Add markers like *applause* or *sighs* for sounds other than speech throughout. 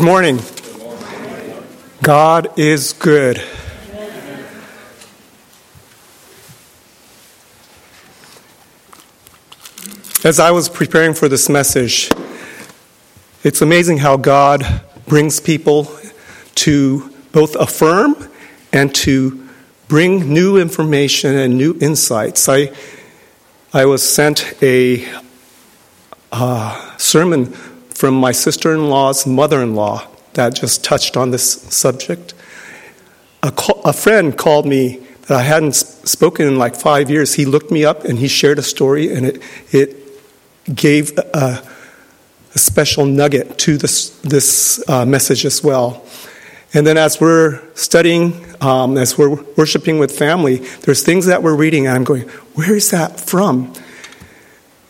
Good morning. God is good. As I was preparing for this message, it's amazing how God brings people to both affirm and to bring new information and new insights. I, I was sent a uh, sermon from my sister in law's mother in law that just touched on this subject. A, a, friend called me that I hadn't spoken in like five years. He looked me up and he shared a story, and it, it gave a, a special nugget to this, this uh, message as well. And then as we're studying, um, as we're worshiping with family, there's things that we're reading, and I'm going, where is that from?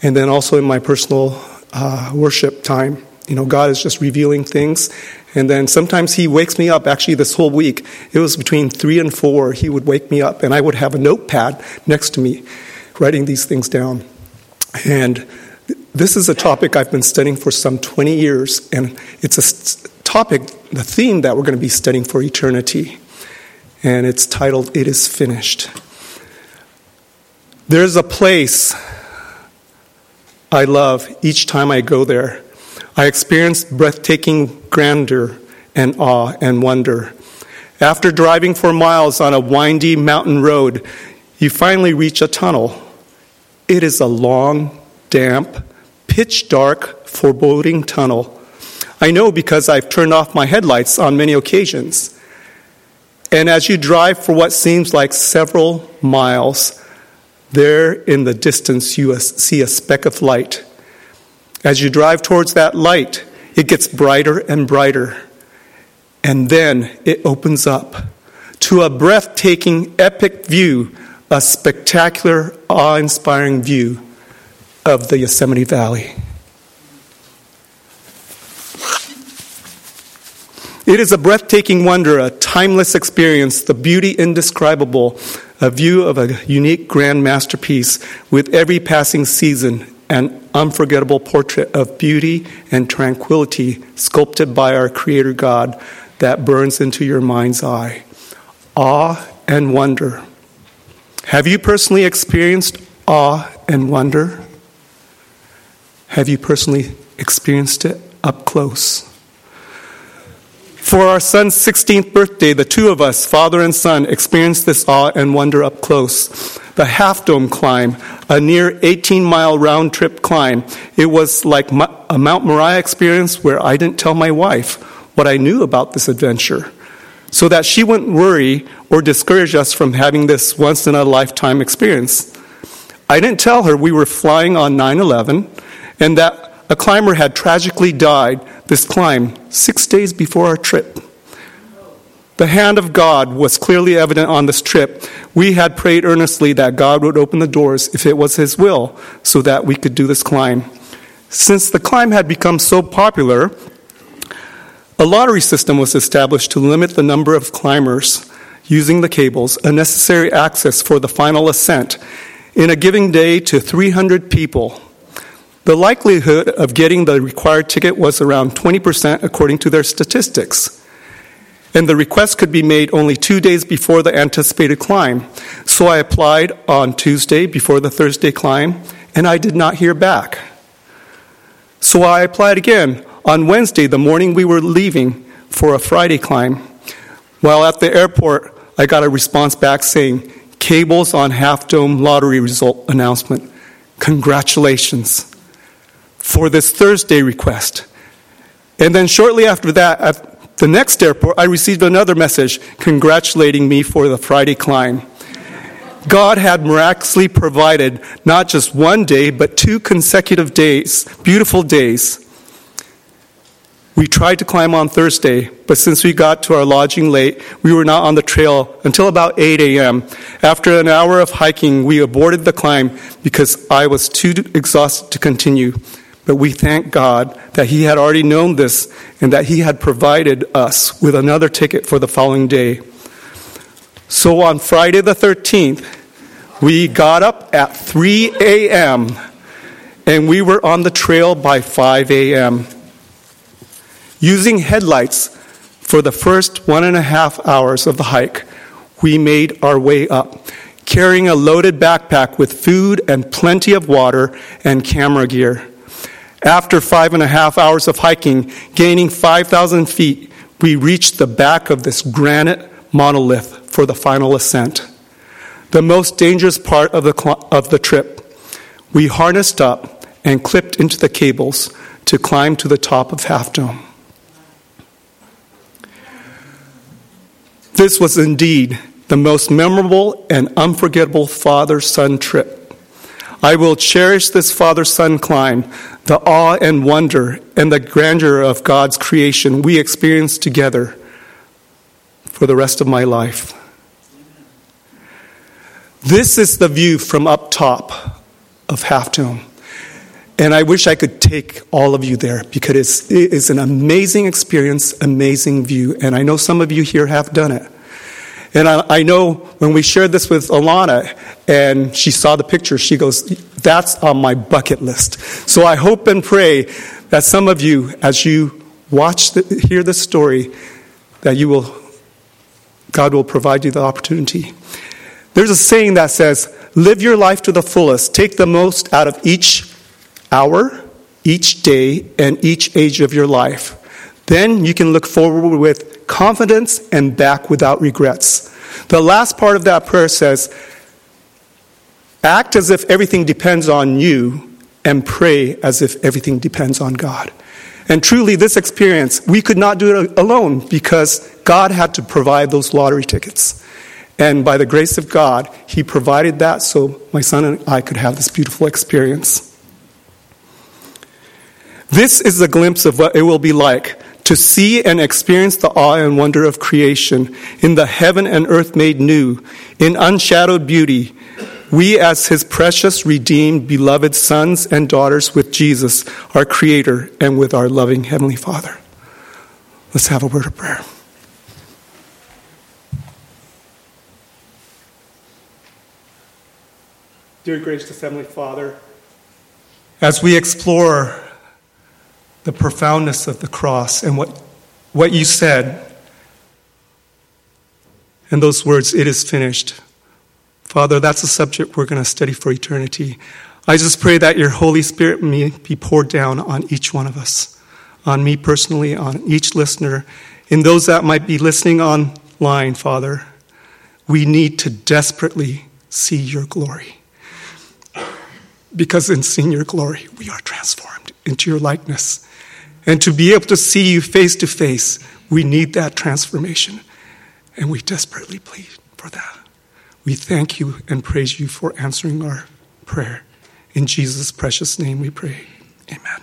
And then also in my personal uh, worship time, you know, God is just revealing things. And then sometimes He wakes me up. Actually, this whole week, it was between three and four, He would wake me up, and I would have a notepad next to me, writing these things down. And this is a topic I've been studying for some 20 years, and it's a topic, the theme that we're going to be studying for eternity. And it's titled, It is Finished. There's a place I love each time I go there. I experience breathtaking grandeur and awe and wonder. After driving for miles on a windy mountain road, you finally reach a tunnel. It is a long, damp, pitch dark, foreboding tunnel. I know because I've turned off my headlights on many occasions. And as you drive for what seems like several miles, there in the distance you see a speck of light. As you drive towards that light, it gets brighter and brighter. And then it opens up to a breathtaking, epic view, a spectacular, awe inspiring view of the Yosemite Valley. It is a breathtaking wonder, a timeless experience, the beauty indescribable, a view of a unique grand masterpiece with every passing season, an unforgettable portrait of beauty and tranquility sculpted by our Creator God that burns into your mind's eye. Awe and wonder. Have you personally experienced awe and wonder? Have you personally experienced it up close? For our son's 16th birthday, the two of us, father and son, experienced this awe and wonder up close. The Half Dome climb, a near 18 mile round trip climb. It was like a Mount Moriah experience where I didn't tell my wife what I knew about this adventure so that she wouldn't worry or discourage us from having this once in a lifetime experience. I didn't tell her we were flying on 9 11 and that a climber had tragically died this climb six days before our trip. The hand of God was clearly evident on this trip. We had prayed earnestly that God would open the doors if it was His will so that we could do this climb. Since the climb had become so popular, a lottery system was established to limit the number of climbers using the cables, a necessary access for the final ascent, in a given day to 300 people. The likelihood of getting the required ticket was around 20% according to their statistics. And the request could be made only two days before the anticipated climb. So I applied on Tuesday before the Thursday climb, and I did not hear back. So I applied again on Wednesday, the morning we were leaving for a Friday climb. While at the airport, I got a response back saying, Cables on Half Dome lottery result announcement. Congratulations for this Thursday request. And then shortly after that, at the next airport, I received another message congratulating me for the Friday climb. God had miraculously provided not just one day, but two consecutive days, beautiful days. We tried to climb on Thursday, but since we got to our lodging late, we were not on the trail until about 8 a.m. After an hour of hiking, we aborted the climb because I was too exhausted to continue. But we thank God that He had already known this and that He had provided us with another ticket for the following day. So on Friday the 13th, we got up at 3 a.m. and we were on the trail by 5 a.m. Using headlights for the first one and a half hours of the hike, we made our way up, carrying a loaded backpack with food and plenty of water and camera gear. After five and a half hours of hiking, gaining 5,000 feet, we reached the back of this granite monolith for the final ascent. The most dangerous part of the, of the trip. We harnessed up and clipped into the cables to climb to the top of Half Dome. This was indeed the most memorable and unforgettable father son trip. I will cherish this father son climb, the awe and wonder and the grandeur of God's creation we experienced together for the rest of my life. This is the view from up top of Half Dome. And I wish I could take all of you there because it's, it is an amazing experience, amazing view. And I know some of you here have done it. And I, I know when we shared this with Alana and she saw the picture, she goes, That's on my bucket list. So I hope and pray that some of you, as you watch, the, hear this story, that you will, God will provide you the opportunity. There's a saying that says, Live your life to the fullest, take the most out of each hour, each day, and each age of your life. Then you can look forward with confidence and back without regrets. The last part of that prayer says, Act as if everything depends on you and pray as if everything depends on God. And truly, this experience, we could not do it alone because God had to provide those lottery tickets. And by the grace of God, He provided that so my son and I could have this beautiful experience. This is a glimpse of what it will be like to see and experience the awe and wonder of creation in the heaven and earth made new, in unshadowed beauty. We, as his precious, redeemed, beloved sons and daughters with Jesus, our Creator, and with our loving Heavenly Father. Let's have a word of prayer. Dear gracious Heavenly Father, as we explore the profoundness of the cross and what, what you said. And those words, it is finished. Father, that's a subject we're going to study for eternity. I just pray that your Holy Spirit may be poured down on each one of us, on me personally, on each listener, in those that might be listening online, Father. We need to desperately see your glory. Because in seeing your glory, we are transformed into your likeness. And to be able to see you face to face, we need that transformation. And we desperately plead for that. We thank you and praise you for answering our prayer. In Jesus' precious name we pray. Amen.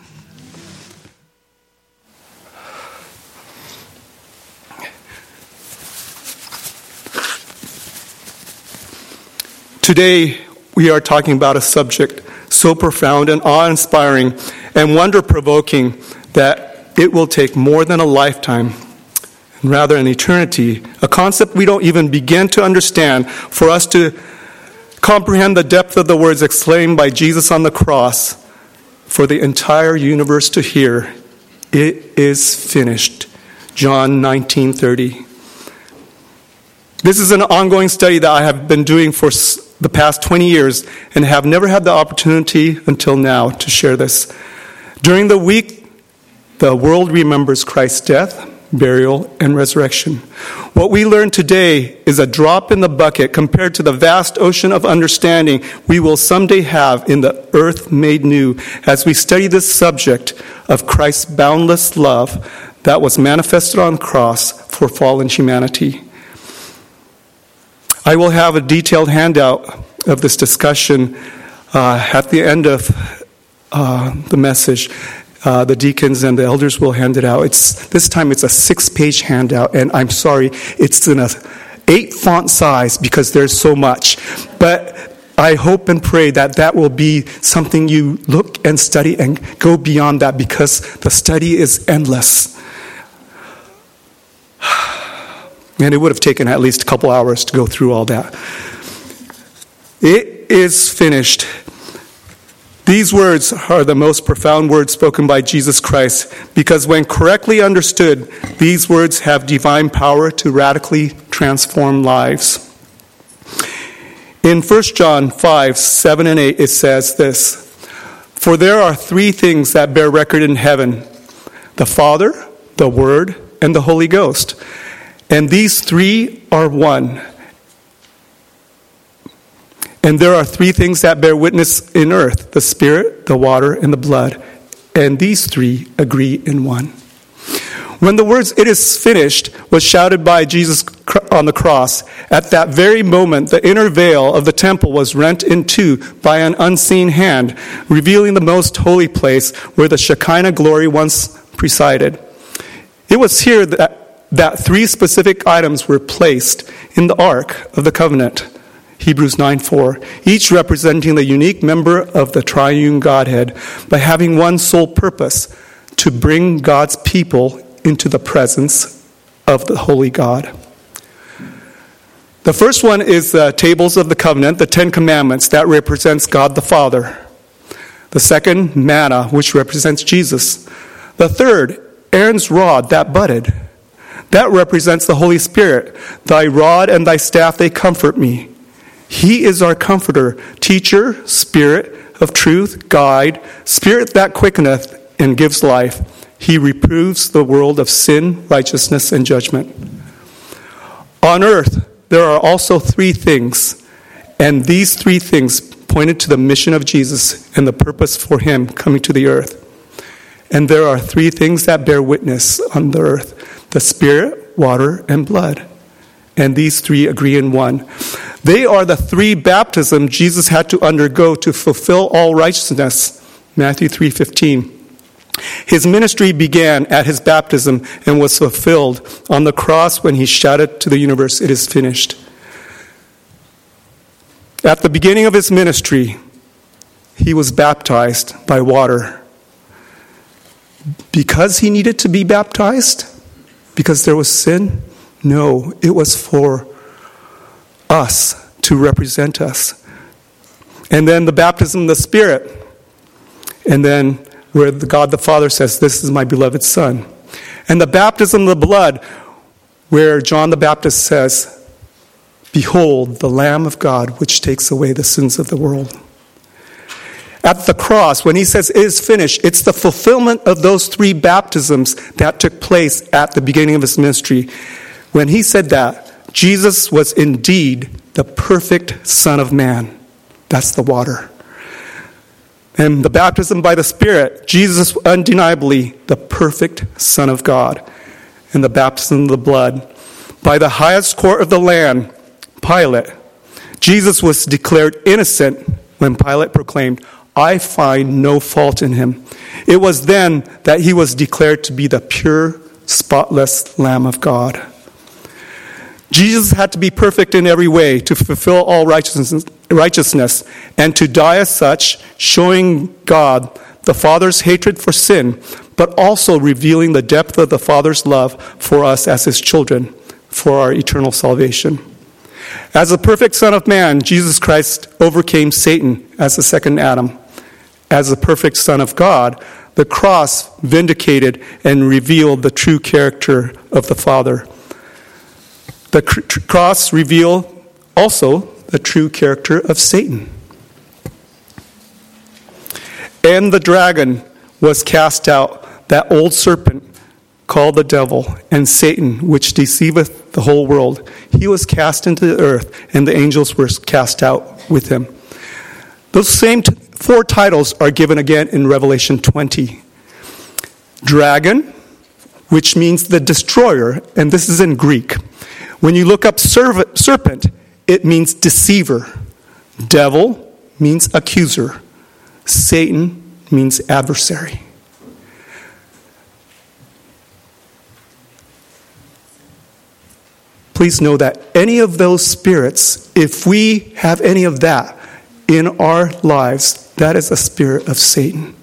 Today, we are talking about a subject so profound and awe inspiring and wonder provoking that it will take more than a lifetime, and rather an eternity, a concept we don't even begin to understand, for us to comprehend the depth of the words exclaimed by Jesus on the cross, for the entire universe to hear, it is finished. John 19:30. This is an ongoing study that I have been doing for the past 20 years and have never had the opportunity until now to share this. During the week the world remembers Christ's death, burial, and resurrection. What we learn today is a drop in the bucket compared to the vast ocean of understanding we will someday have in the earth made new as we study this subject of Christ's boundless love that was manifested on the cross for fallen humanity. I will have a detailed handout of this discussion uh, at the end of uh, the message. Uh, the deacons and the elders will hand it out. It's this time it's a six-page handout, and I'm sorry, it's in a eight font size because there's so much. But I hope and pray that that will be something you look and study and go beyond that because the study is endless. *sighs* And it would have taken at least a couple hours to go through all that. It is finished. These words are the most profound words spoken by Jesus Christ because, when correctly understood, these words have divine power to radically transform lives. In 1 John 5 7 and 8, it says this For there are three things that bear record in heaven the Father, the Word, and the Holy Ghost. And these three are one. And there are three things that bear witness in earth the Spirit, the water, and the blood. And these three agree in one. When the words, it is finished, was shouted by Jesus on the cross, at that very moment, the inner veil of the temple was rent in two by an unseen hand, revealing the most holy place where the Shekinah glory once presided. It was here that, that three specific items were placed in the Ark of the Covenant Hebrews 9 4, each representing the unique member of the triune Godhead by having one sole purpose to bring God's people into the presence of the Holy God. The first one is the tables of the covenant, the Ten Commandments, that represents God the Father. The second, manna, which represents Jesus. The third, Aaron's rod that budded. That represents the Holy Spirit. Thy rod and thy staff, they comfort me. He is our comforter, teacher, spirit of truth, guide, spirit that quickeneth and gives life. He reproves the world of sin, righteousness, and judgment. On earth, there are also three things, and these three things pointed to the mission of Jesus and the purpose for him coming to the earth. And there are three things that bear witness on the earth the Spirit, water, and blood. And these three agree in one. They are the three baptisms Jesus had to undergo to fulfill all righteousness. Matthew 3:15. His ministry began at his baptism and was fulfilled on the cross when he shouted to the universe, It is finished. At the beginning of his ministry, he was baptized by water. Because he needed to be baptized? Because there was sin? No, it was for us to represent us. And then the baptism of the Spirit. And then where the God the Father says, This is my beloved Son. And the baptism of the blood, where John the Baptist says, Behold, the Lamb of God, which takes away the sins of the world. At the cross, when he says it is finished, it's the fulfillment of those three baptisms that took place at the beginning of his ministry. When he said that, Jesus was indeed the perfect Son of Man. That's the water. And the baptism by the Spirit, Jesus undeniably the perfect Son of God. And the baptism of the blood. By the highest court of the land, Pilate, Jesus was declared innocent when Pilate proclaimed, I find no fault in him. It was then that he was declared to be the pure, spotless Lamb of God. Jesus had to be perfect in every way to fulfill all righteousness, righteousness and to die as such, showing God the Father's hatred for sin, but also revealing the depth of the Father's love for us as his children for our eternal salvation. As the perfect Son of Man, Jesus Christ overcame Satan as the second Adam. As the perfect Son of God, the cross vindicated and revealed the true character of the Father. The cross revealed also the true character of Satan. And the dragon was cast out, that old serpent called the devil, and Satan, which deceiveth the whole world. He was cast into the earth, and the angels were cast out with him. Those same t- four titles are given again in Revelation 20 Dragon, which means the destroyer, and this is in Greek. When you look up serpent, it means deceiver. Devil means accuser. Satan means adversary. Please know that any of those spirits, if we have any of that in our lives, that is a spirit of Satan.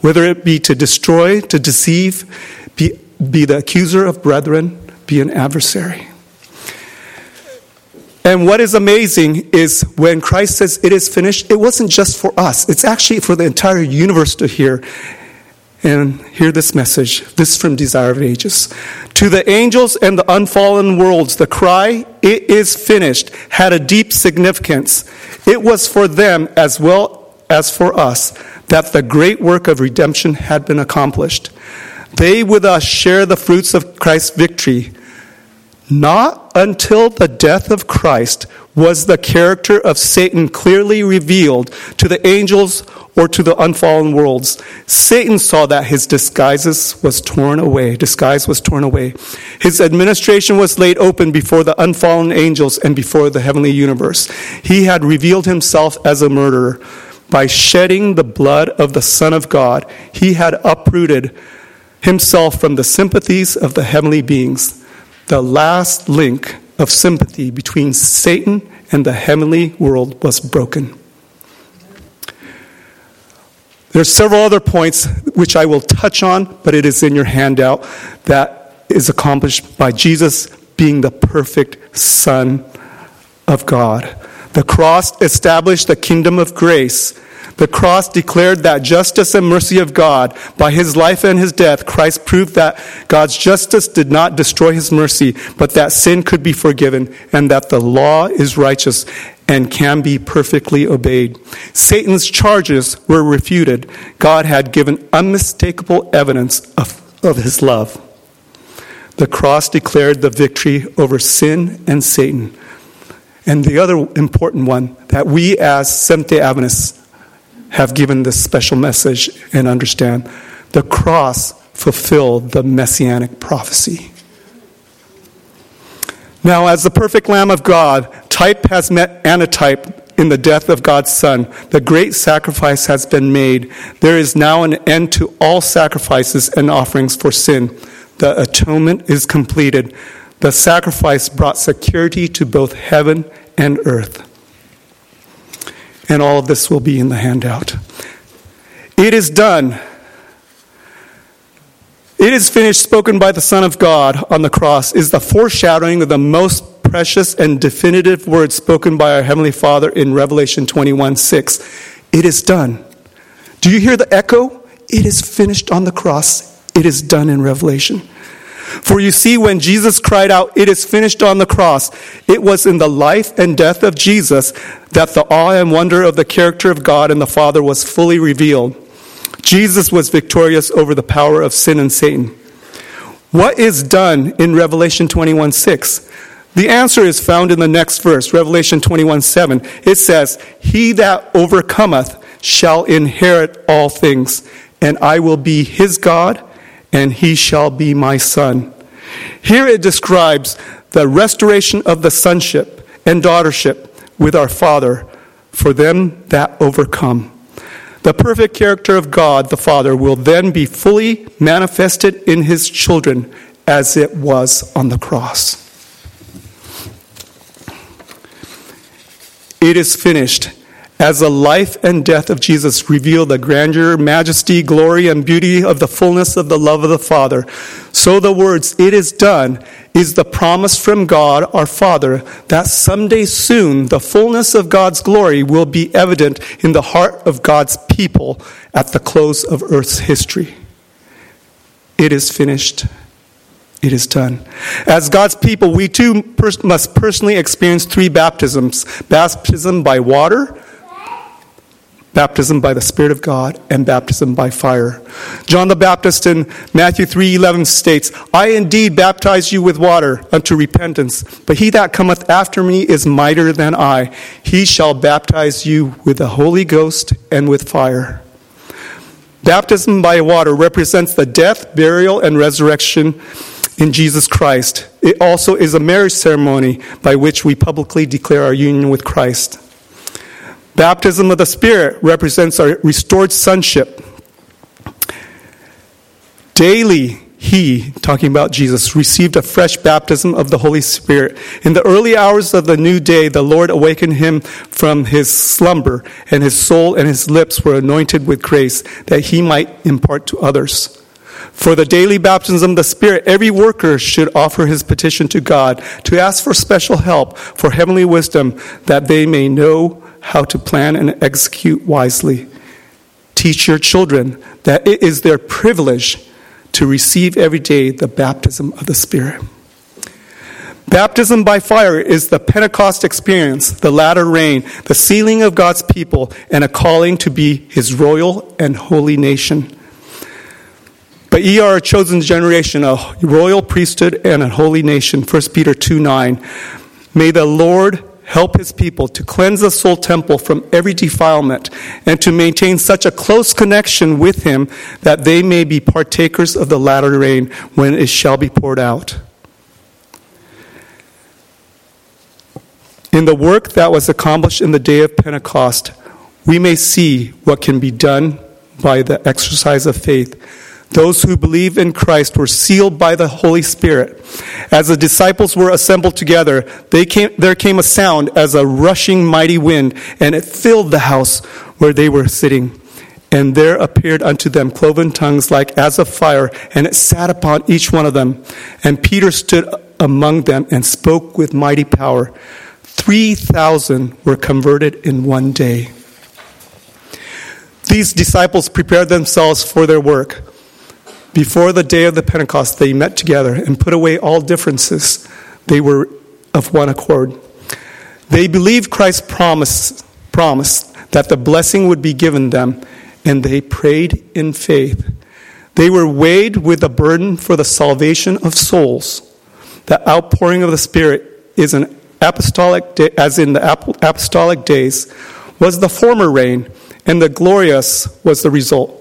Whether it be to destroy, to deceive, be, be the accuser of brethren, be an adversary. And what is amazing is when Christ says it is finished, it wasn't just for us, it's actually for the entire universe to hear. And hear this message. This is from Desire of Ages. To the angels and the unfallen worlds, the cry, It is finished, had a deep significance. It was for them as well as for us that the great work of redemption had been accomplished. They with us share the fruits of Christ's victory. Not until the death of Christ was the character of Satan clearly revealed to the angels or to the unfallen worlds. Satan saw that his disguises was torn away. Disguise was torn away. His administration was laid open before the unfallen angels and before the heavenly universe. He had revealed himself as a murderer. By shedding the blood of the Son of God, he had uprooted himself from the sympathies of the heavenly beings the last link of sympathy between Satan and the heavenly world was broken. There are several other points which I will touch on, but it is in your handout that is accomplished by Jesus being the perfect Son of God. The cross established the kingdom of grace the cross declared that justice and mercy of God. By his life and his death, Christ proved that God's justice did not destroy his mercy, but that sin could be forgiven and that the law is righteous and can be perfectly obeyed. Satan's charges were refuted. God had given unmistakable evidence of, of his love. The cross declared the victory over sin and Satan. And the other important one that we as Seventh day Adventists have given this special message and understand the cross fulfilled the messianic prophecy. Now, as the perfect Lamb of God, type has met antitype in the death of God's Son. The great sacrifice has been made. There is now an end to all sacrifices and offerings for sin. The atonement is completed. The sacrifice brought security to both heaven and earth and all of this will be in the handout. It is done. It is finished, spoken by the Son of God on the cross, is the foreshadowing of the most precious and definitive words spoken by our Heavenly Father in Revelation 21 6. It is done. Do you hear the echo? It is finished on the cross. It is done in Revelation. For you see, when Jesus cried out, It is finished on the cross, it was in the life and death of Jesus that the awe and wonder of the character of God and the Father was fully revealed. Jesus was victorious over the power of sin and Satan. What is done in Revelation 21 6? The answer is found in the next verse, Revelation 21 7. It says, He that overcometh shall inherit all things, and I will be his God and he shall be my son. Here it describes the restoration of the sonship and daughtership with our Father for them that overcome. The perfect character of God the Father will then be fully manifested in his children as it was on the cross. It is finished as the life and death of Jesus reveal the grandeur, majesty, glory, and beauty of the fullness of the love of the Father, so the words, it is done, is the promise from God our Father that someday soon the fullness of God's glory will be evident in the heart of God's people at the close of earth's history. It is finished. It is done. As God's people, we too must personally experience three baptisms baptism by water, baptism by the spirit of god and baptism by fire. John the baptist in matthew 3.11 states i indeed baptize you with water unto repentance but he that cometh after me is mightier than i. He shall baptize you with the holy ghost and with fire. Baptism by water represents the death burial and resurrection in jesus christ. It also is a marriage ceremony by which we publicly declare our union with christ Baptism of the Spirit represents our restored sonship. Daily, he, talking about Jesus, received a fresh baptism of the Holy Spirit. In the early hours of the new day, the Lord awakened him from his slumber, and his soul and his lips were anointed with grace that he might impart to others. For the daily baptism of the Spirit, every worker should offer his petition to God to ask for special help for heavenly wisdom that they may know how to plan and execute wisely. Teach your children that it is their privilege to receive every day the baptism of the Spirit. Baptism by fire is the Pentecost experience, the latter rain, the sealing of God's people, and a calling to be his royal and holy nation. But ye are a chosen generation, a royal priesthood, and a holy nation. 1 Peter 2 9. May the Lord help his people to cleanse the soul temple from every defilement and to maintain such a close connection with him that they may be partakers of the latter rain when it shall be poured out. In the work that was accomplished in the day of Pentecost, we may see what can be done by the exercise of faith. Those who believe in Christ were sealed by the Holy Spirit. As the disciples were assembled together, came, there came a sound as a rushing mighty wind, and it filled the house where they were sitting. And there appeared unto them cloven tongues like as of fire, and it sat upon each one of them. And Peter stood among them and spoke with mighty power. 3,000 were converted in one day. These disciples prepared themselves for their work. Before the day of the Pentecost, they met together and put away all differences. They were of one accord. They believed Christ's promise, promise that the blessing would be given them, and they prayed in faith. They were weighed with a burden for the salvation of souls. The outpouring of the Spirit is an apostolic, day, as in the apostolic days, was the former rain, and the glorious was the result.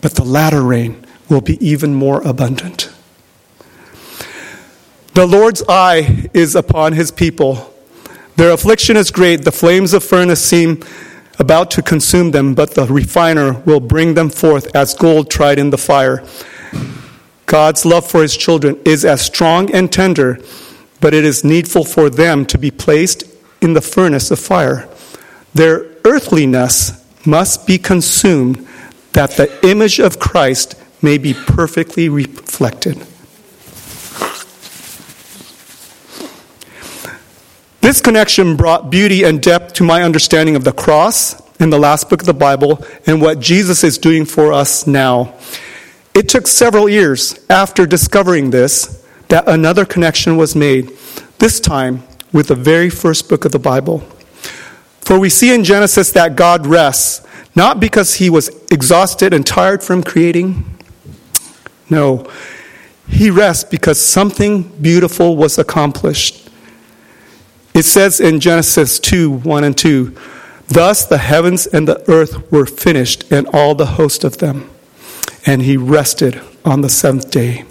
But the latter rain will be even more abundant. The Lord's eye is upon his people. Their affliction is great. The flames of furnace seem about to consume them, but the refiner will bring them forth as gold tried in the fire. God's love for his children is as strong and tender but it is needful for them to be placed in the furnace of fire. Their earthliness must be consumed that the image of Christ may be perfectly reflected. This connection brought beauty and depth to my understanding of the cross in the last book of the Bible and what Jesus is doing for us now. It took several years after discovering this that another connection was made, this time with the very first book of the Bible. For we see in Genesis that God rests, not because he was exhausted and tired from creating. No, he rests because something beautiful was accomplished. It says in Genesis 2 1 and 2, Thus the heavens and the earth were finished, and all the host of them. And he rested on the seventh day.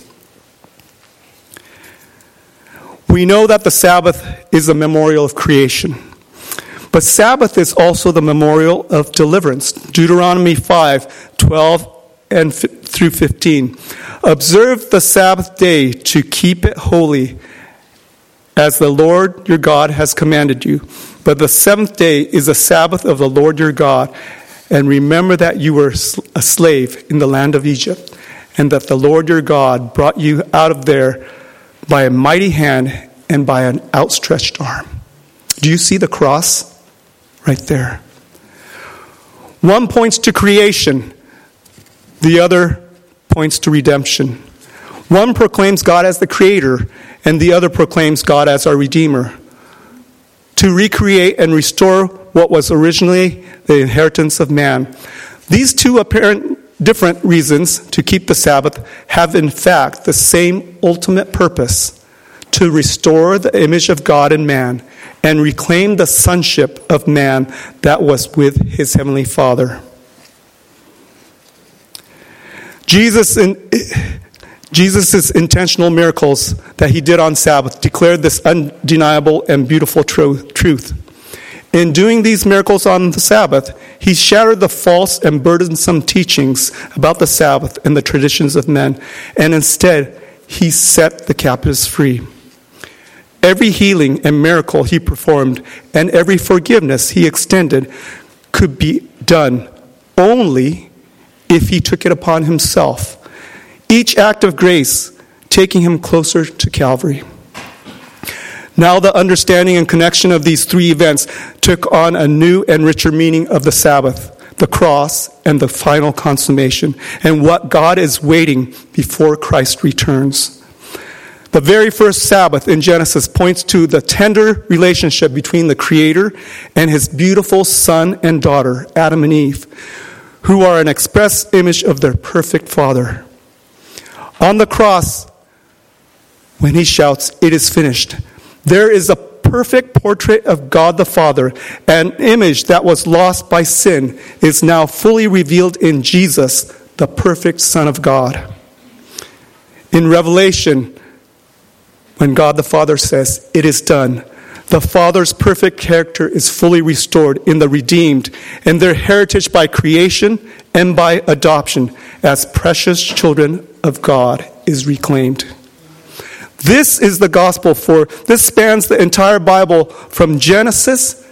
We know that the Sabbath is a memorial of creation. But Sabbath is also the memorial of deliverance. Deuteronomy 5 12 and f- through 15. Observe the Sabbath day to keep it holy, as the Lord your God has commanded you. But the seventh day is a Sabbath of the Lord your God. And remember that you were a slave in the land of Egypt, and that the Lord your God brought you out of there by a mighty hand and by an outstretched arm. Do you see the cross? Right there. One points to creation, the other points to redemption. One proclaims God as the creator, and the other proclaims God as our redeemer. To recreate and restore what was originally the inheritance of man. These two apparent different reasons to keep the Sabbath have, in fact, the same ultimate purpose to restore the image of God in man and reclaim the sonship of man that was with his heavenly Father. Jesus in, Jesus' intentional miracles that he did on Sabbath declared this undeniable and beautiful truth. In doing these miracles on the Sabbath, he shattered the false and burdensome teachings about the Sabbath and the traditions of men, and instead, he set the captives free. Every healing and miracle he performed, and every forgiveness he extended, could be done only if he took it upon himself. each act of grace taking him closer to Calvary. Now, the understanding and connection of these three events took on a new and richer meaning of the Sabbath, the cross, and the final consummation, and what God is waiting before Christ returns. The very first Sabbath in Genesis points to the tender relationship between the Creator and his beautiful son and daughter, Adam and Eve, who are an express image of their perfect Father. On the cross, when he shouts, It is finished, there is a perfect portrait of God the Father, an image that was lost by sin is now fully revealed in Jesus, the perfect Son of God. In Revelation, when God the Father says, It is done, the Father's perfect character is fully restored in the redeemed, and their heritage by creation and by adoption as precious children of God is reclaimed. This is the gospel for this spans the entire Bible from Genesis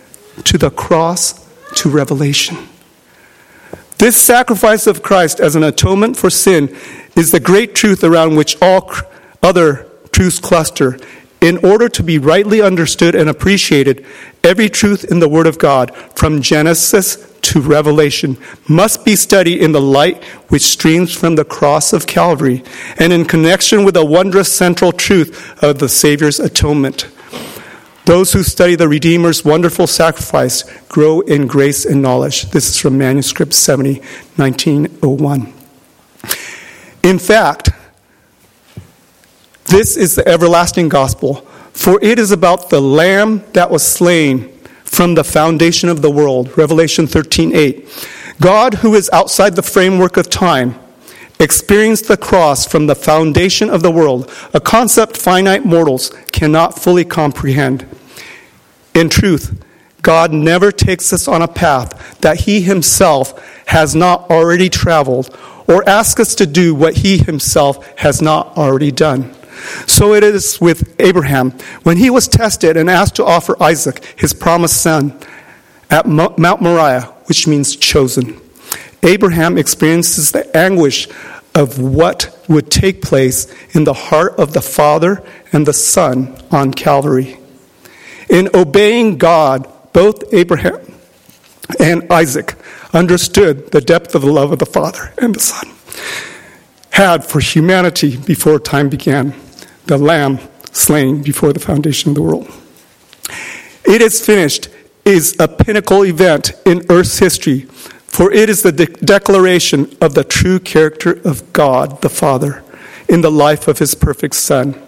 to the cross to Revelation. This sacrifice of Christ as an atonement for sin is the great truth around which all other truths cluster. In order to be rightly understood and appreciated, every truth in the Word of God, from Genesis to Revelation must be studied in the light which streams from the cross of Calvary and in connection with the wondrous central truth of the Savior's atonement. Those who study the Redeemer's wonderful sacrifice grow in grace and knowledge. This is from Manuscript 70, 1901. In fact, this is the everlasting gospel, for it is about the Lamb that was slain from the foundation of the world. Revelation 13:8. God, who is outside the framework of time, experienced the cross from the foundation of the world, a concept finite mortals cannot fully comprehend. In truth, God never takes us on a path that He Himself has not already traveled or asks us to do what He Himself has not already done. So it is with Abraham. When he was tested and asked to offer Isaac, his promised son, at Mount Moriah, which means chosen, Abraham experiences the anguish of what would take place in the heart of the Father and the Son on Calvary. In obeying God, both Abraham and Isaac understood the depth of the love of the Father and the Son had for humanity before time began the Lamb slain before the foundation of the world. It is finished is a pinnacle event in Earth's history, for it is the de- declaration of the true character of God the Father in the life of his perfect Son.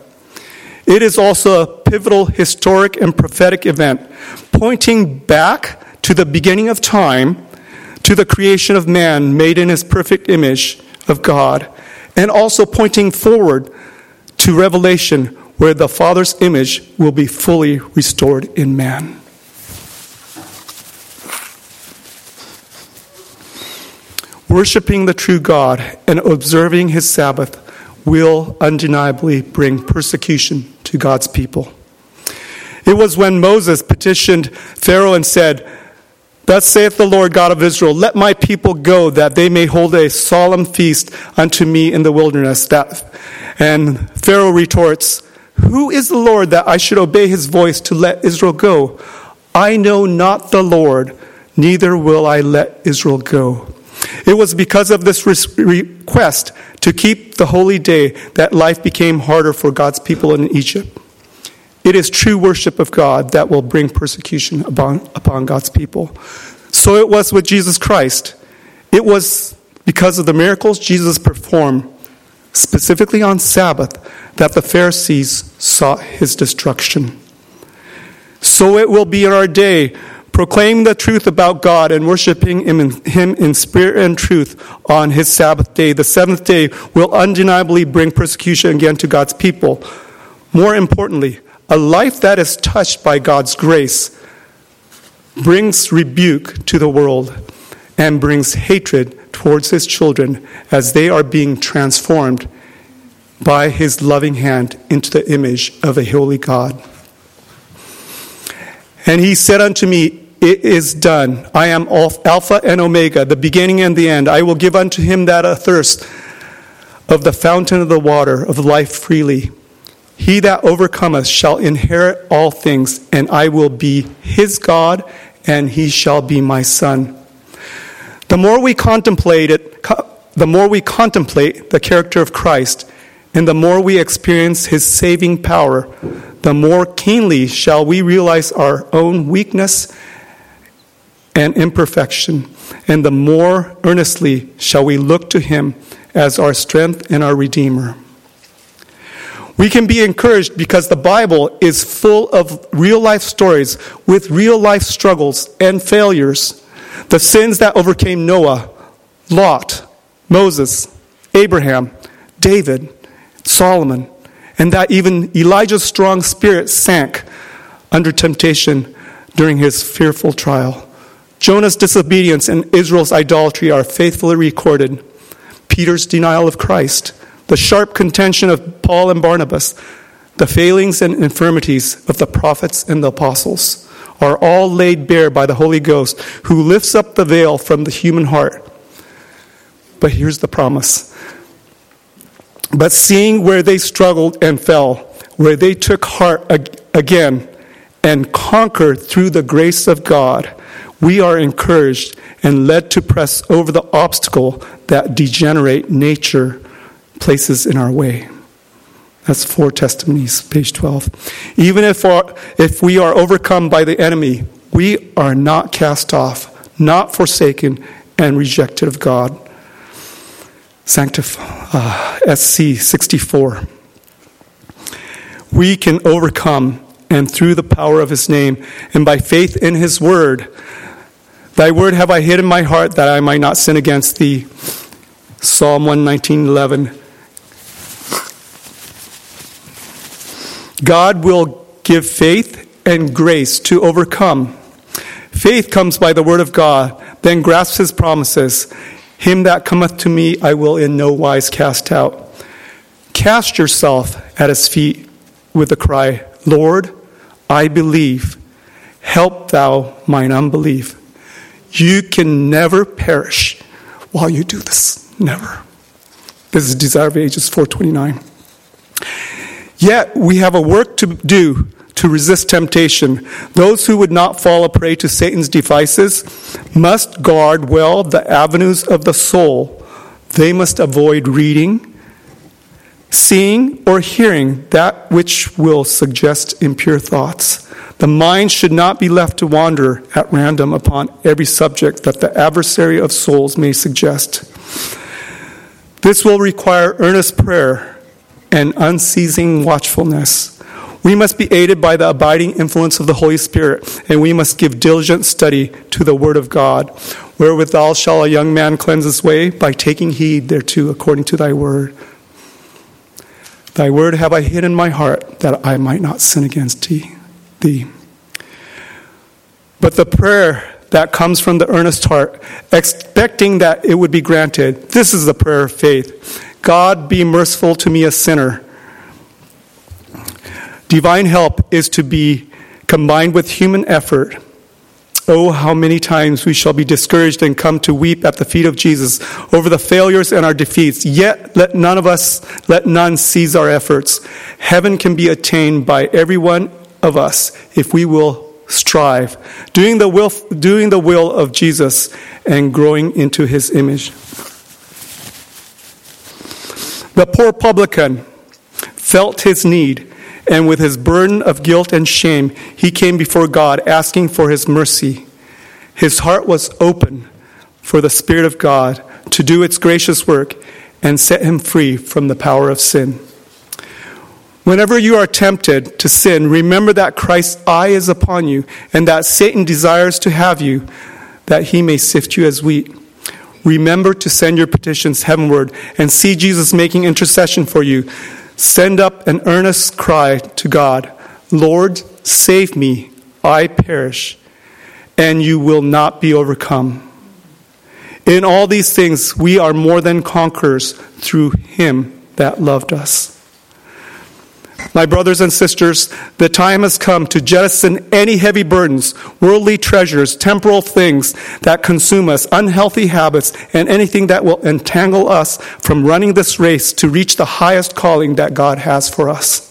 It is also a pivotal historic and prophetic event, pointing back to the beginning of time, to the creation of man made in his perfect image of God, and also pointing forward to Revelation, where the Father's image will be fully restored in man. Worshipping the true God and observing his Sabbath will undeniably bring persecution to God's people. It was when Moses petitioned Pharaoh and said, Thus saith the Lord God of Israel, Let my people go, that they may hold a solemn feast unto me in the wilderness. That, and Pharaoh retorts, Who is the Lord that I should obey his voice to let Israel go? I know not the Lord, neither will I let Israel go. It was because of this request to keep the holy day that life became harder for God's people in Egypt. It is true worship of God that will bring persecution upon, upon God's people. So it was with Jesus Christ. It was because of the miracles Jesus performed, specifically on Sabbath, that the Pharisees sought his destruction. So it will be in our day, proclaiming the truth about God and worshiping him in, him in spirit and truth on his Sabbath day. The seventh day will undeniably bring persecution again to God's people. More importantly, a life that is touched by God's grace brings rebuke to the world and brings hatred towards his children as they are being transformed by his loving hand into the image of a holy God. And he said unto me, It is done. I am Alpha and Omega, the beginning and the end. I will give unto him that athirst of the fountain of the water of life freely. He that overcometh shall inherit all things, and I will be his God, and he shall be my son. The more we contemplate it, the more we contemplate the character of Christ, and the more we experience his saving power, the more keenly shall we realize our own weakness and imperfection, and the more earnestly shall we look to him as our strength and our Redeemer. We can be encouraged because the Bible is full of real life stories with real life struggles and failures. The sins that overcame Noah, Lot, Moses, Abraham, David, Solomon, and that even Elijah's strong spirit sank under temptation during his fearful trial. Jonah's disobedience and Israel's idolatry are faithfully recorded. Peter's denial of Christ, the sharp contention of Paul and Barnabas, the failings and infirmities of the prophets and the apostles are all laid bare by the Holy Ghost, who lifts up the veil from the human heart. But here's the promise. But seeing where they struggled and fell, where they took heart again and conquered through the grace of God, we are encouraged and led to press over the obstacle that degenerate nature places in our way. That's four testimonies, page 12. Even if, our, if we are overcome by the enemy, we are not cast off, not forsaken, and rejected of God. Sanctif- uh, SC 64. We can overcome, and through the power of his name, and by faith in his word, Thy word have I hid in my heart that I might not sin against thee. Psalm 119:11. God will give faith and grace to overcome. Faith comes by the word of God, then grasps his promises. Him that cometh to me I will in no wise cast out. Cast yourself at his feet with the cry, Lord, I believe. Help thou mine unbelief. You can never perish while you do this. Never. This is Desire of Ages 429. Yet we have a work to do to resist temptation. Those who would not fall a prey to Satan's devices must guard well the avenues of the soul. They must avoid reading, seeing, or hearing that which will suggest impure thoughts. The mind should not be left to wander at random upon every subject that the adversary of souls may suggest. This will require earnest prayer and unceasing watchfulness. We must be aided by the abiding influence of the Holy Spirit, and we must give diligent study to the Word of God. Wherewithal shall a young man cleanse his way? By taking heed thereto according to thy word. Thy word have I hid in my heart that I might not sin against thee. But the prayer that comes from the earnest heart, expecting that it would be granted, this is the prayer of faith. God, be merciful to me, a sinner. Divine help is to be combined with human effort. Oh, how many times we shall be discouraged and come to weep at the feet of Jesus over the failures and our defeats. Yet let none of us, let none seize our efforts. Heaven can be attained by everyone of us if we will strive, doing the will, doing the will of Jesus and growing into his image. The poor publican felt his need, and with his burden of guilt and shame, he came before God asking for his mercy. His heart was open for the Spirit of God to do its gracious work and set him free from the power of sin. Whenever you are tempted to sin, remember that Christ's eye is upon you and that Satan desires to have you, that he may sift you as wheat. Remember to send your petitions heavenward and see Jesus making intercession for you. Send up an earnest cry to God Lord, save me, I perish, and you will not be overcome. In all these things, we are more than conquerors through him that loved us. My brothers and sisters, the time has come to jettison any heavy burdens, worldly treasures, temporal things that consume us, unhealthy habits, and anything that will entangle us from running this race to reach the highest calling that God has for us.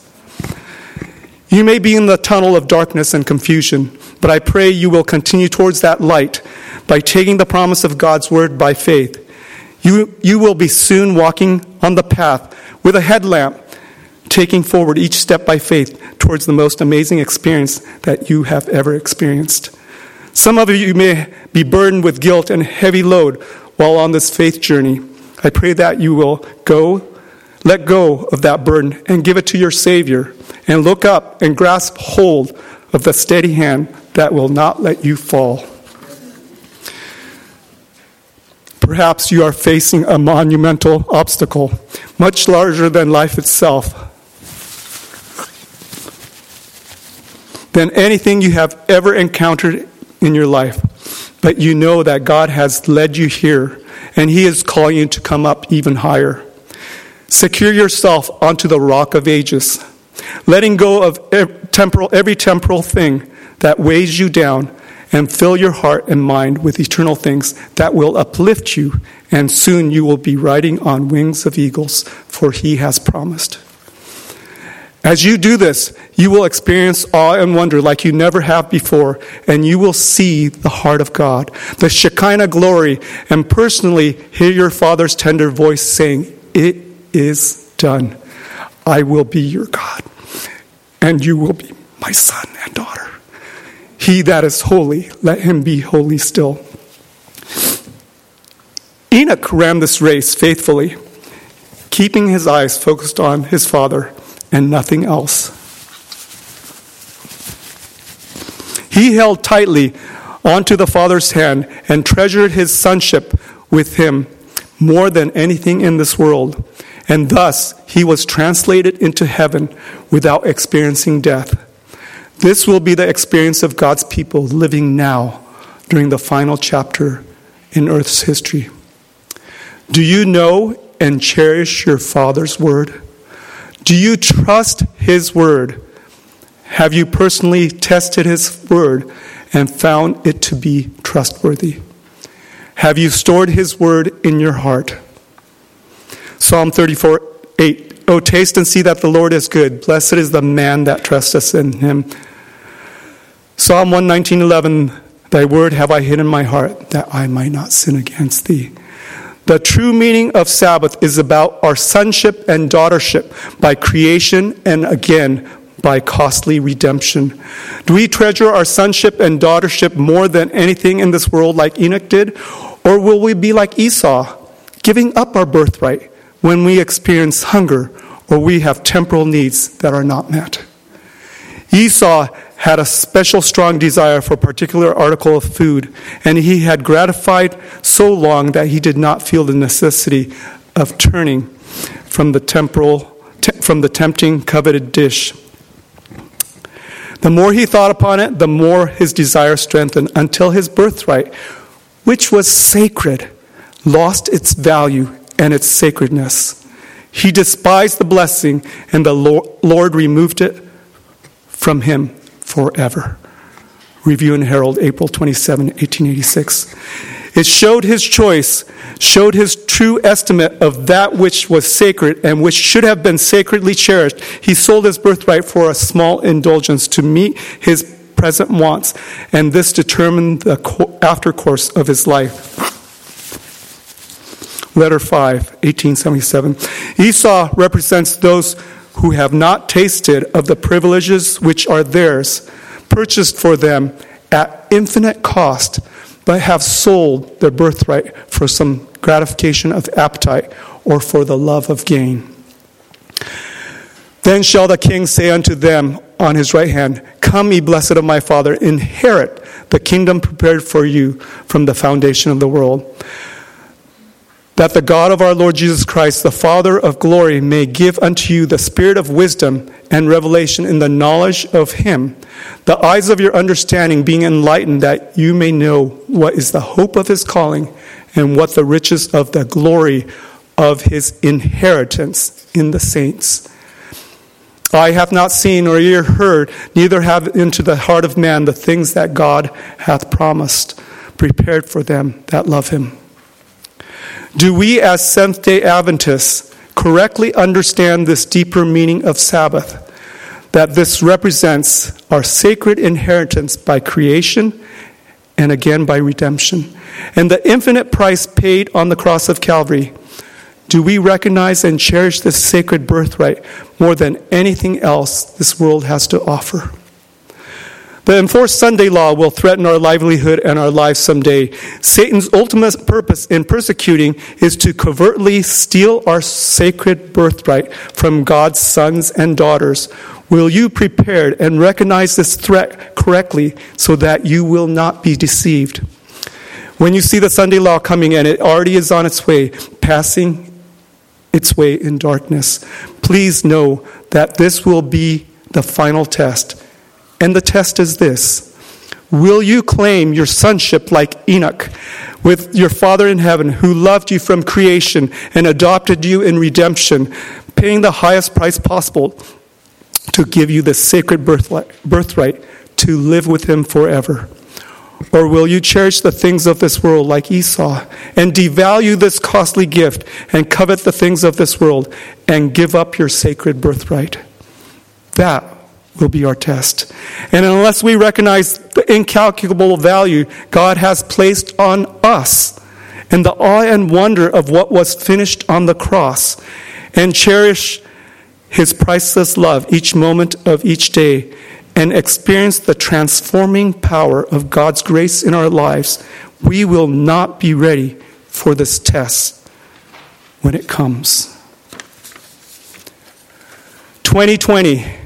You may be in the tunnel of darkness and confusion, but I pray you will continue towards that light by taking the promise of God's word by faith. You, you will be soon walking on the path with a headlamp taking forward each step by faith towards the most amazing experience that you have ever experienced. Some of you may be burdened with guilt and heavy load while on this faith journey. I pray that you will go, let go of that burden and give it to your Savior, and look up and grasp hold of the steady hand that will not let you fall. Perhaps you are facing a monumental obstacle, much larger than life itself. Than anything you have ever encountered in your life. But you know that God has led you here, and He is calling you to come up even higher. Secure yourself onto the rock of ages, letting go of every temporal, every temporal thing that weighs you down, and fill your heart and mind with eternal things that will uplift you, and soon you will be riding on wings of eagles, for He has promised. As you do this, you will experience awe and wonder like you never have before, and you will see the heart of God, the Shekinah glory, and personally hear your Father's tender voice saying, It is done. I will be your God, and you will be my son and daughter. He that is holy, let him be holy still. Enoch ran this race faithfully, keeping his eyes focused on his Father and nothing else. He held tightly onto the Father's hand and treasured his sonship with him more than anything in this world. And thus he was translated into heaven without experiencing death. This will be the experience of God's people living now during the final chapter in Earth's history. Do you know and cherish your Father's word? Do you trust His Word? Have you personally tested His Word and found it to be trustworthy? Have you stored His Word in your heart? Psalm 34 8. Oh, taste and see that the Lord is good. Blessed is the man that trusteth in Him. Psalm 119 11. Thy word have I hid in my heart that I might not sin against thee. The true meaning of Sabbath is about our sonship and daughtership by creation and again by costly redemption. Do we treasure our sonship and daughtership more than anything in this world like Enoch did? Or will we be like Esau, giving up our birthright when we experience hunger or we have temporal needs that are not met? Esau had a special strong desire for a particular article of food, and he had gratified so long that he did not feel the necessity of turning from the temporal from the tempting coveted dish. The more he thought upon it, the more his desire strengthened until his birthright, which was sacred, lost its value and its sacredness. He despised the blessing, and the Lord removed it from him forever. Review and Herald, April 27, 1886. It showed his choice, showed his true estimate of that which was sacred and which should have been sacredly cherished. He sold his birthright for a small indulgence to meet his present wants, and this determined the aftercourse of his life. Letter 5, 1877. Esau represents those who have not tasted of the privileges which are theirs, purchased for them at infinite cost, but have sold their birthright for some gratification of appetite or for the love of gain. Then shall the king say unto them on his right hand, Come, ye blessed of my Father, inherit the kingdom prepared for you from the foundation of the world that the God of our Lord Jesus Christ, the Father of glory, may give unto you the spirit of wisdom and revelation in the knowledge of Him, the eyes of your understanding being enlightened, that you may know what is the hope of His calling and what the riches of the glory of His inheritance in the saints Eye have not seen, nor ear heard, neither have into the heart of man the things that God hath promised, prepared for them that love him. Do we, as Seventh day Adventists, correctly understand this deeper meaning of Sabbath? That this represents our sacred inheritance by creation and again by redemption, and the infinite price paid on the cross of Calvary do we recognize and cherish this sacred birthright more than anything else this world has to offer? The enforced Sunday law will threaten our livelihood and our lives someday. Satan's ultimate purpose in persecuting is to covertly steal our sacred birthright from God's sons and daughters. Will you prepare and recognize this threat correctly so that you will not be deceived? When you see the Sunday law coming and it already is on its way, passing its way in darkness. Please know that this will be the final test. And the test is this Will you claim your sonship like Enoch with your Father in heaven who loved you from creation and adopted you in redemption, paying the highest price possible to give you the sacred birthright to live with him forever? Or will you cherish the things of this world like Esau and devalue this costly gift and covet the things of this world and give up your sacred birthright? That will be our test. And unless we recognize the incalculable value God has placed on us and the awe and wonder of what was finished on the cross and cherish his priceless love each moment of each day and experience the transforming power of God's grace in our lives, we will not be ready for this test when it comes. 2020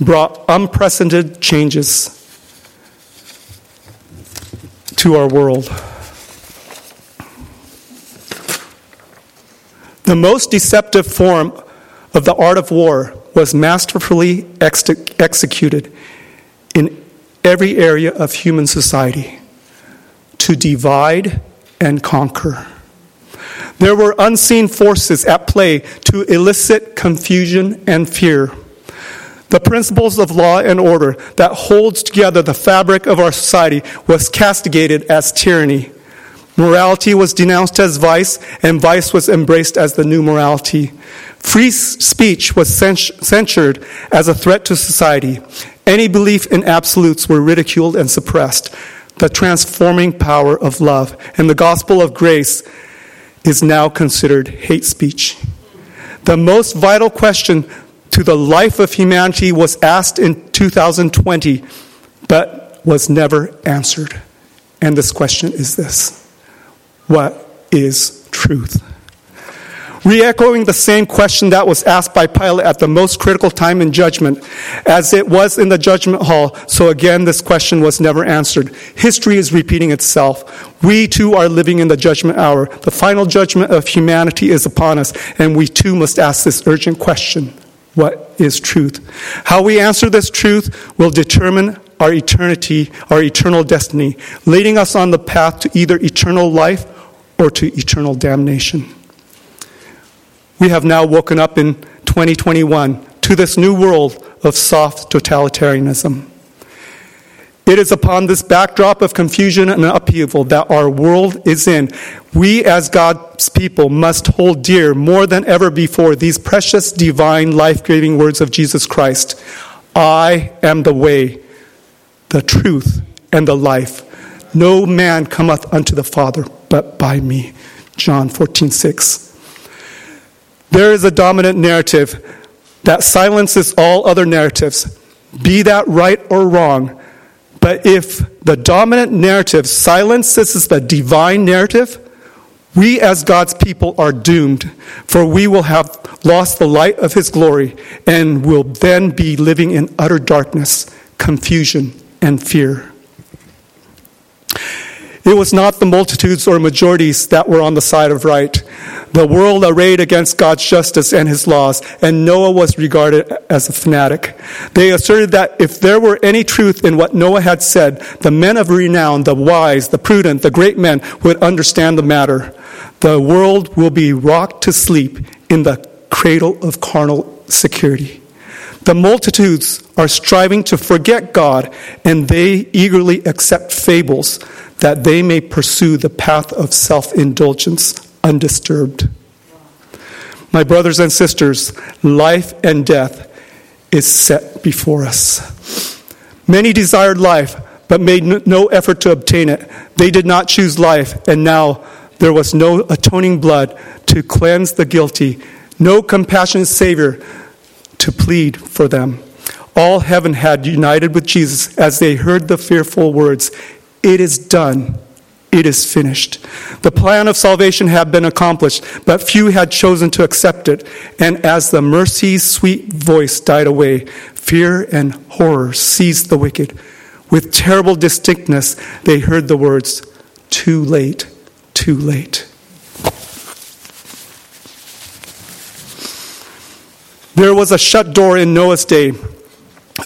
brought unprecedented changes to our world. The most deceptive form of the art of war was masterfully ex- executed in every area of human society to divide and conquer. There were unseen forces at play to elicit confusion and fear. The principles of law and order that holds together the fabric of our society was castigated as tyranny. Morality was denounced as vice, and vice was embraced as the new morality. Free speech was censured as a threat to society. Any belief in absolutes were ridiculed and suppressed. The transforming power of love and the gospel of grace is now considered hate speech. The most vital question to the life of humanity was asked in 2020, but was never answered. And this question is this What is truth? re echoing the same question that was asked by Pilate at the most critical time in judgment, as it was in the judgment hall. So again, this question was never answered. History is repeating itself. We too are living in the judgment hour. The final judgment of humanity is upon us, and we too must ask this urgent question What is truth? How we answer this truth will determine our eternity, our eternal destiny, leading us on the path to either eternal life or to eternal damnation we have now woken up in 2021 to this new world of soft totalitarianism. It is upon this backdrop of confusion and upheaval that our world is in. We, as God's people, must hold dear more than ever before these precious, divine, life giving words of Jesus Christ I am the way, the truth, and the life. No man cometh unto the Father but by me. John 14, 6. There is a dominant narrative that silences all other narratives, be that right or wrong. But if the dominant narrative silences the divine narrative, we as God's people are doomed, for we will have lost the light of His glory and will then be living in utter darkness, confusion, and fear. It was not the multitudes or majorities that were on the side of right. The world arrayed against God's justice and his laws, and Noah was regarded as a fanatic. They asserted that if there were any truth in what Noah had said, the men of renown, the wise, the prudent, the great men would understand the matter. The world will be rocked to sleep in the cradle of carnal security. The multitudes are striving to forget God, and they eagerly accept fables that they may pursue the path of self indulgence undisturbed. My brothers and sisters, life and death is set before us. Many desired life, but made no effort to obtain it. They did not choose life, and now there was no atoning blood to cleanse the guilty, no compassionate Savior to plead for them. All heaven had united with Jesus as they heard the fearful words, It is done. It is finished. The plan of salvation had been accomplished, but few had chosen to accept it. And as the mercy's sweet voice died away, fear and horror seized the wicked. With terrible distinctness, they heard the words, Too late, too late. There was a shut door in Noah's day.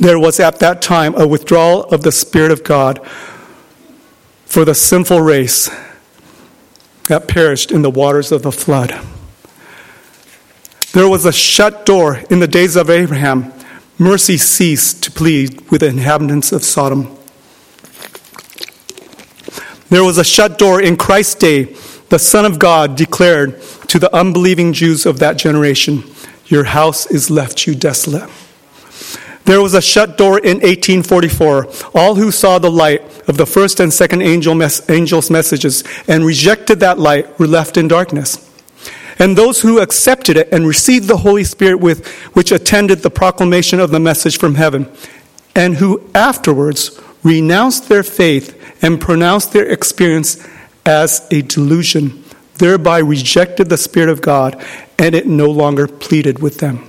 There was at that time a withdrawal of the Spirit of God for the sinful race that perished in the waters of the flood. There was a shut door in the days of Abraham. Mercy ceased to plead with the inhabitants of Sodom. There was a shut door in Christ's day. The Son of God declared to the unbelieving Jews of that generation, Your house is left you desolate. There was a shut door in 1844. All who saw the light of the first and second angel mes- angel's messages and rejected that light were left in darkness. And those who accepted it and received the Holy Spirit with which attended the proclamation of the message from heaven, and who afterwards renounced their faith and pronounced their experience as a delusion, thereby rejected the Spirit of God, and it no longer pleaded with them.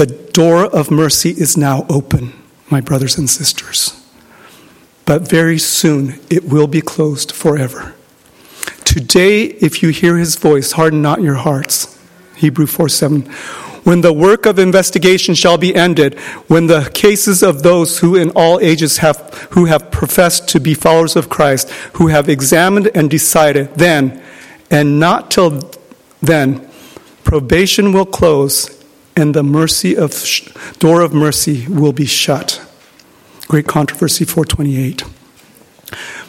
The door of mercy is now open, my brothers and sisters. But very soon it will be closed forever. Today, if you hear his voice, harden not your hearts. Hebrew 4 7. When the work of investigation shall be ended, when the cases of those who in all ages have, who have professed to be followers of Christ, who have examined and decided, then, and not till then, probation will close and the mercy of door of mercy will be shut. Great controversy 428.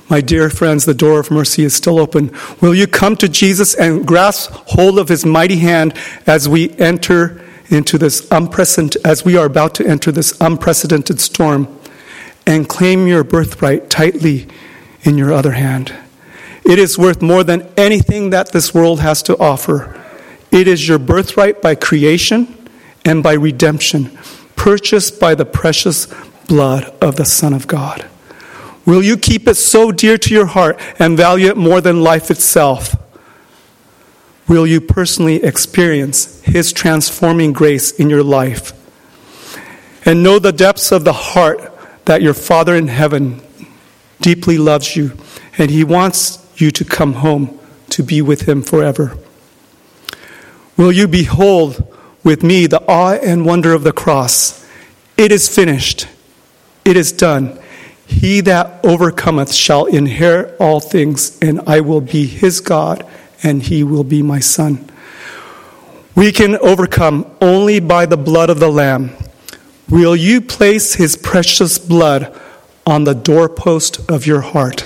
My dear friends, the door of mercy is still open. Will you come to Jesus and grasp hold of his mighty hand as we enter into this unprecedented as we are about to enter this unprecedented storm and claim your birthright tightly in your other hand? It is worth more than anything that this world has to offer. It is your birthright by creation and by redemption, purchased by the precious blood of the Son of God. Will you keep it so dear to your heart and value it more than life itself? Will you personally experience His transforming grace in your life? And know the depths of the heart that your Father in heaven deeply loves you and He wants you to come home to be with Him forever. Will you behold with me the awe and wonder of the cross. It is finished. It is done. He that overcometh shall inherit all things, and I will be his God, and he will be my son. We can overcome only by the blood of the Lamb. Will you place his precious blood on the doorpost of your heart?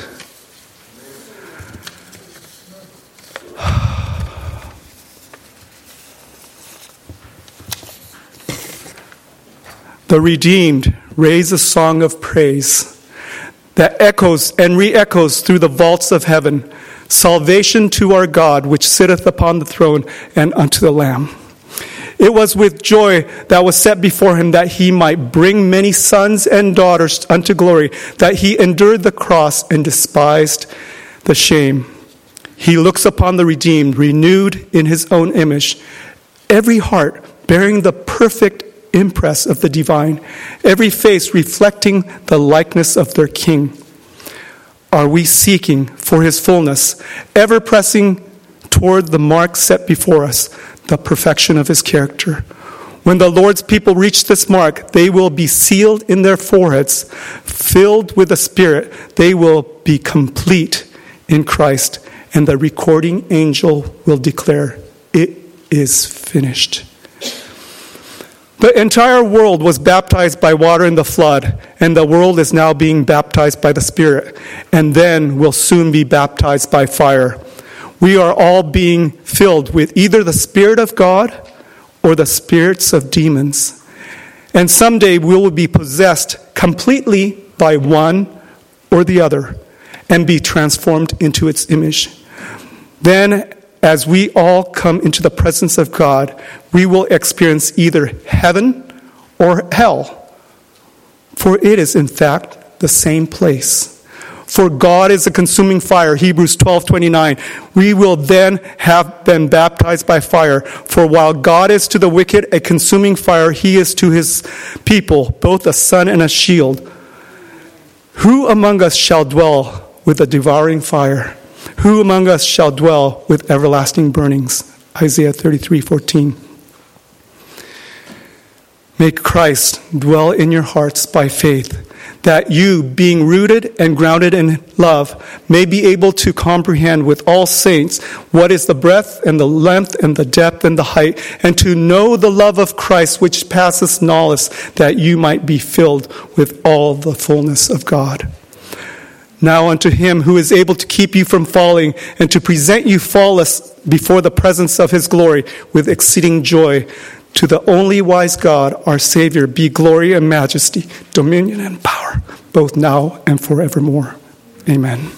The redeemed raise a song of praise that echoes and re echoes through the vaults of heaven salvation to our God, which sitteth upon the throne, and unto the Lamb. It was with joy that was set before him that he might bring many sons and daughters unto glory, that he endured the cross and despised the shame. He looks upon the redeemed, renewed in his own image, every heart bearing the perfect impress of the divine, every face reflecting the likeness of their King. Are we seeking for his fullness, ever pressing toward the mark set before us, the perfection of his character? When the Lord's people reach this mark, they will be sealed in their foreheads, filled with the Spirit. They will be complete in Christ, and the recording angel will declare, It is finished. The entire world was baptized by water in the flood, and the world is now being baptized by the Spirit, and then will soon be baptized by fire. We are all being filled with either the Spirit of God or the spirits of demons. And someday we will be possessed completely by one or the other and be transformed into its image. Then, as we all come into the presence of God, we will experience either heaven or hell. For it is, in fact, the same place. For God is a consuming fire, Hebrews 12 29. We will then have been baptized by fire. For while God is to the wicked a consuming fire, he is to his people both a sun and a shield. Who among us shall dwell with a devouring fire? Who among us shall dwell with everlasting burnings? Isaiah 33 14. Make Christ dwell in your hearts by faith, that you, being rooted and grounded in love, may be able to comprehend with all saints what is the breadth and the length and the depth and the height, and to know the love of Christ which passes knowledge, that you might be filled with all the fullness of God. Now unto him who is able to keep you from falling and to present you faultless before the presence of his glory with exceeding joy. To the only wise God, our Savior, be glory and majesty, dominion and power, both now and forevermore. Amen.